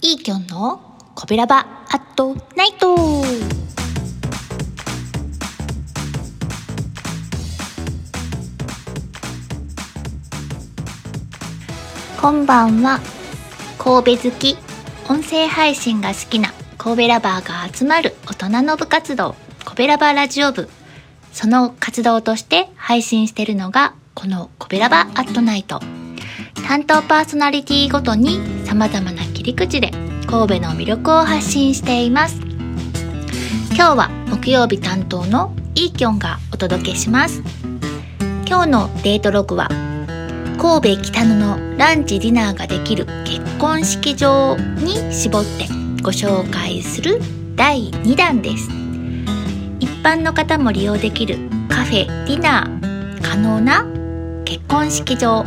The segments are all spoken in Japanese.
いいきょんのコベラバアットナイト。こんばんは。神戸好き。音声配信が好きな神戸ラバーが集まる大人の部活動。神戸ラバラジオ部。その活動として配信しているのがこの神戸ラバアットナイト。担当パーソナリティごとに様々な切り口で神戸の魅力を発信しています。今日は木曜日担当のイーキョンがお届けします。今日のデートログは神戸北野のランチディナーができる結婚式場に絞ってご紹介する第2弾です。般の方も利用できるカフェディナー可能な結婚式場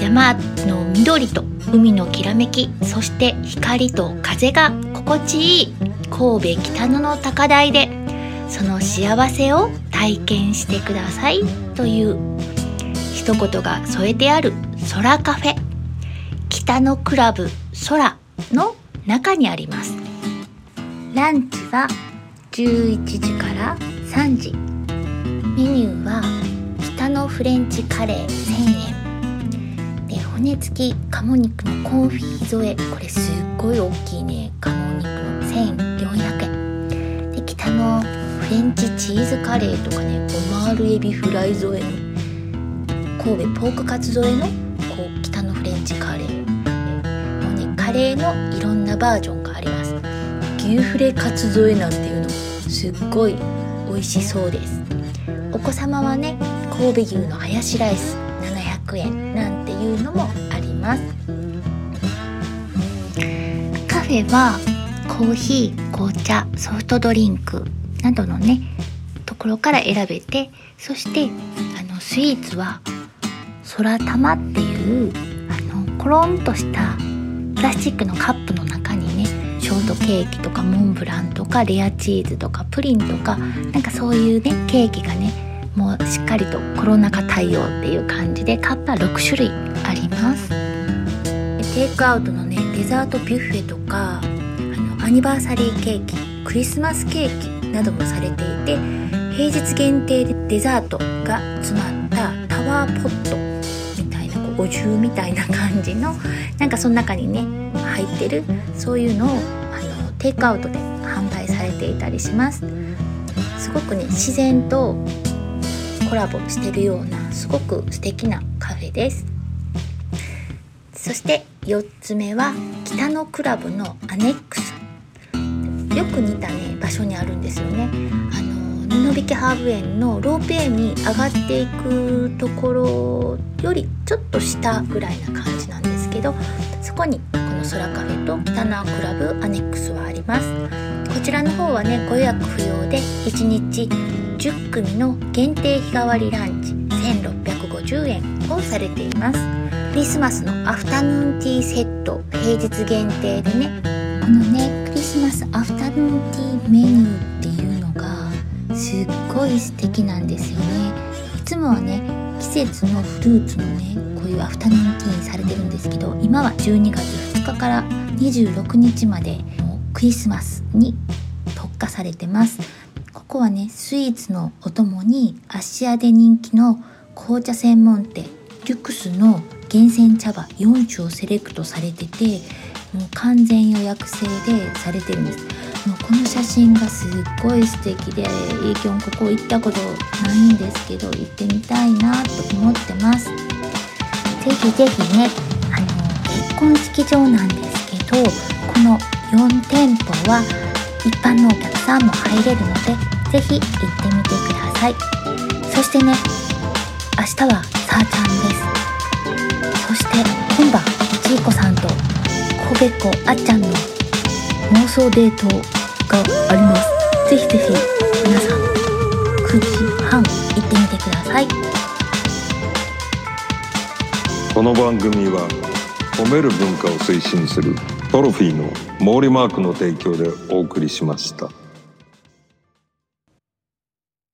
山の緑と海のきらめきそして光と風が心地いい神戸北野の高台でその幸せを体験してくださいという一言が添えてある空カフェ北野クラブ空の中にあります。ランチは11時から3時。メニューは北のフレンチカレー1000円。で骨付き鴨肉のコンフィ添えこれすっごい大きいね。鴨肉の1400円。で北のフレンチチーズカレーとかね。オマールエビフライ添えの。神戸ポークカツ添えの。こう北のフレンチカレー。もうねカレーのいろんなバージョンがあります。牛フレカツ添えなんていうすっごい美味しそうです。お子様はね神戸牛のハヤシライス700円なんていうのもあります。カフェはコーヒー紅茶ソフトドリンクなどのねところから選べてそしてあのスイーツは空玉っていうあのコロンとしたプラスチックのカップの中ショートケーキとかモンブランとかレアチーズとかプリンとかなんかそういうねケーキがねもうしっかりとコロナ禍対応っていう感じでカップは6種類あります。テイクアウトのねデザートビュッフェとかあのアニバーサリーケーキクリスマスケーキなどもされていて平日限定でデザートが詰まったタワーポットたいなこうお重みたいな感じのなんかその中にね入ってるそういうのをあのテイクアウトで販売されていたりします。すごくね自然とコラボしてるようなすごく素敵なカフェです。そして4つ目は北のクラブのアネックス。よく似たね場所にあるんですよね。あの布引ハーブ園のロープウェイに上がっていくところよりちょっと下ぐらいな感じなんですけどそこにこの空カフェと北のクラブアネックスはあります。こちらの方はねご予約不要で1日10組の限定日替わりランチ1650円をされています。クリスマスのアフタヌーンティーセット平日限定でねこのねクリスマスアフタヌーンティーメニューすっごい素敵なんですよね。いつもはね季節のフルーツのねこういうアフタヌーンティーにされてるんですけど今は12月2日から26日までクリスマスに特化されてます。ここはねスイーツのお供に芦屋で人気の紅茶専門店リュクスの厳選茶葉4種をセレクトされててもう完全予約制でされてるんです。この写真がすっごい素敵でイーキョンここ行ったことないんですけど行ってみたいなと思ってます。ぜひぜひねあの結婚式場なんですけどこの4店舗は一般のお客さんも入れるのでぜひ行ってみてください。そしてね明日はさーちゃんです。そして今晩ちいこさんと神戸っ子あっちゃんの妄想デートがあります？ぜひぜひ皆さん9時半行ってみてくださいこの番組は褒める文化を推進するトロフィーの毛利マークの提供でお送りしました。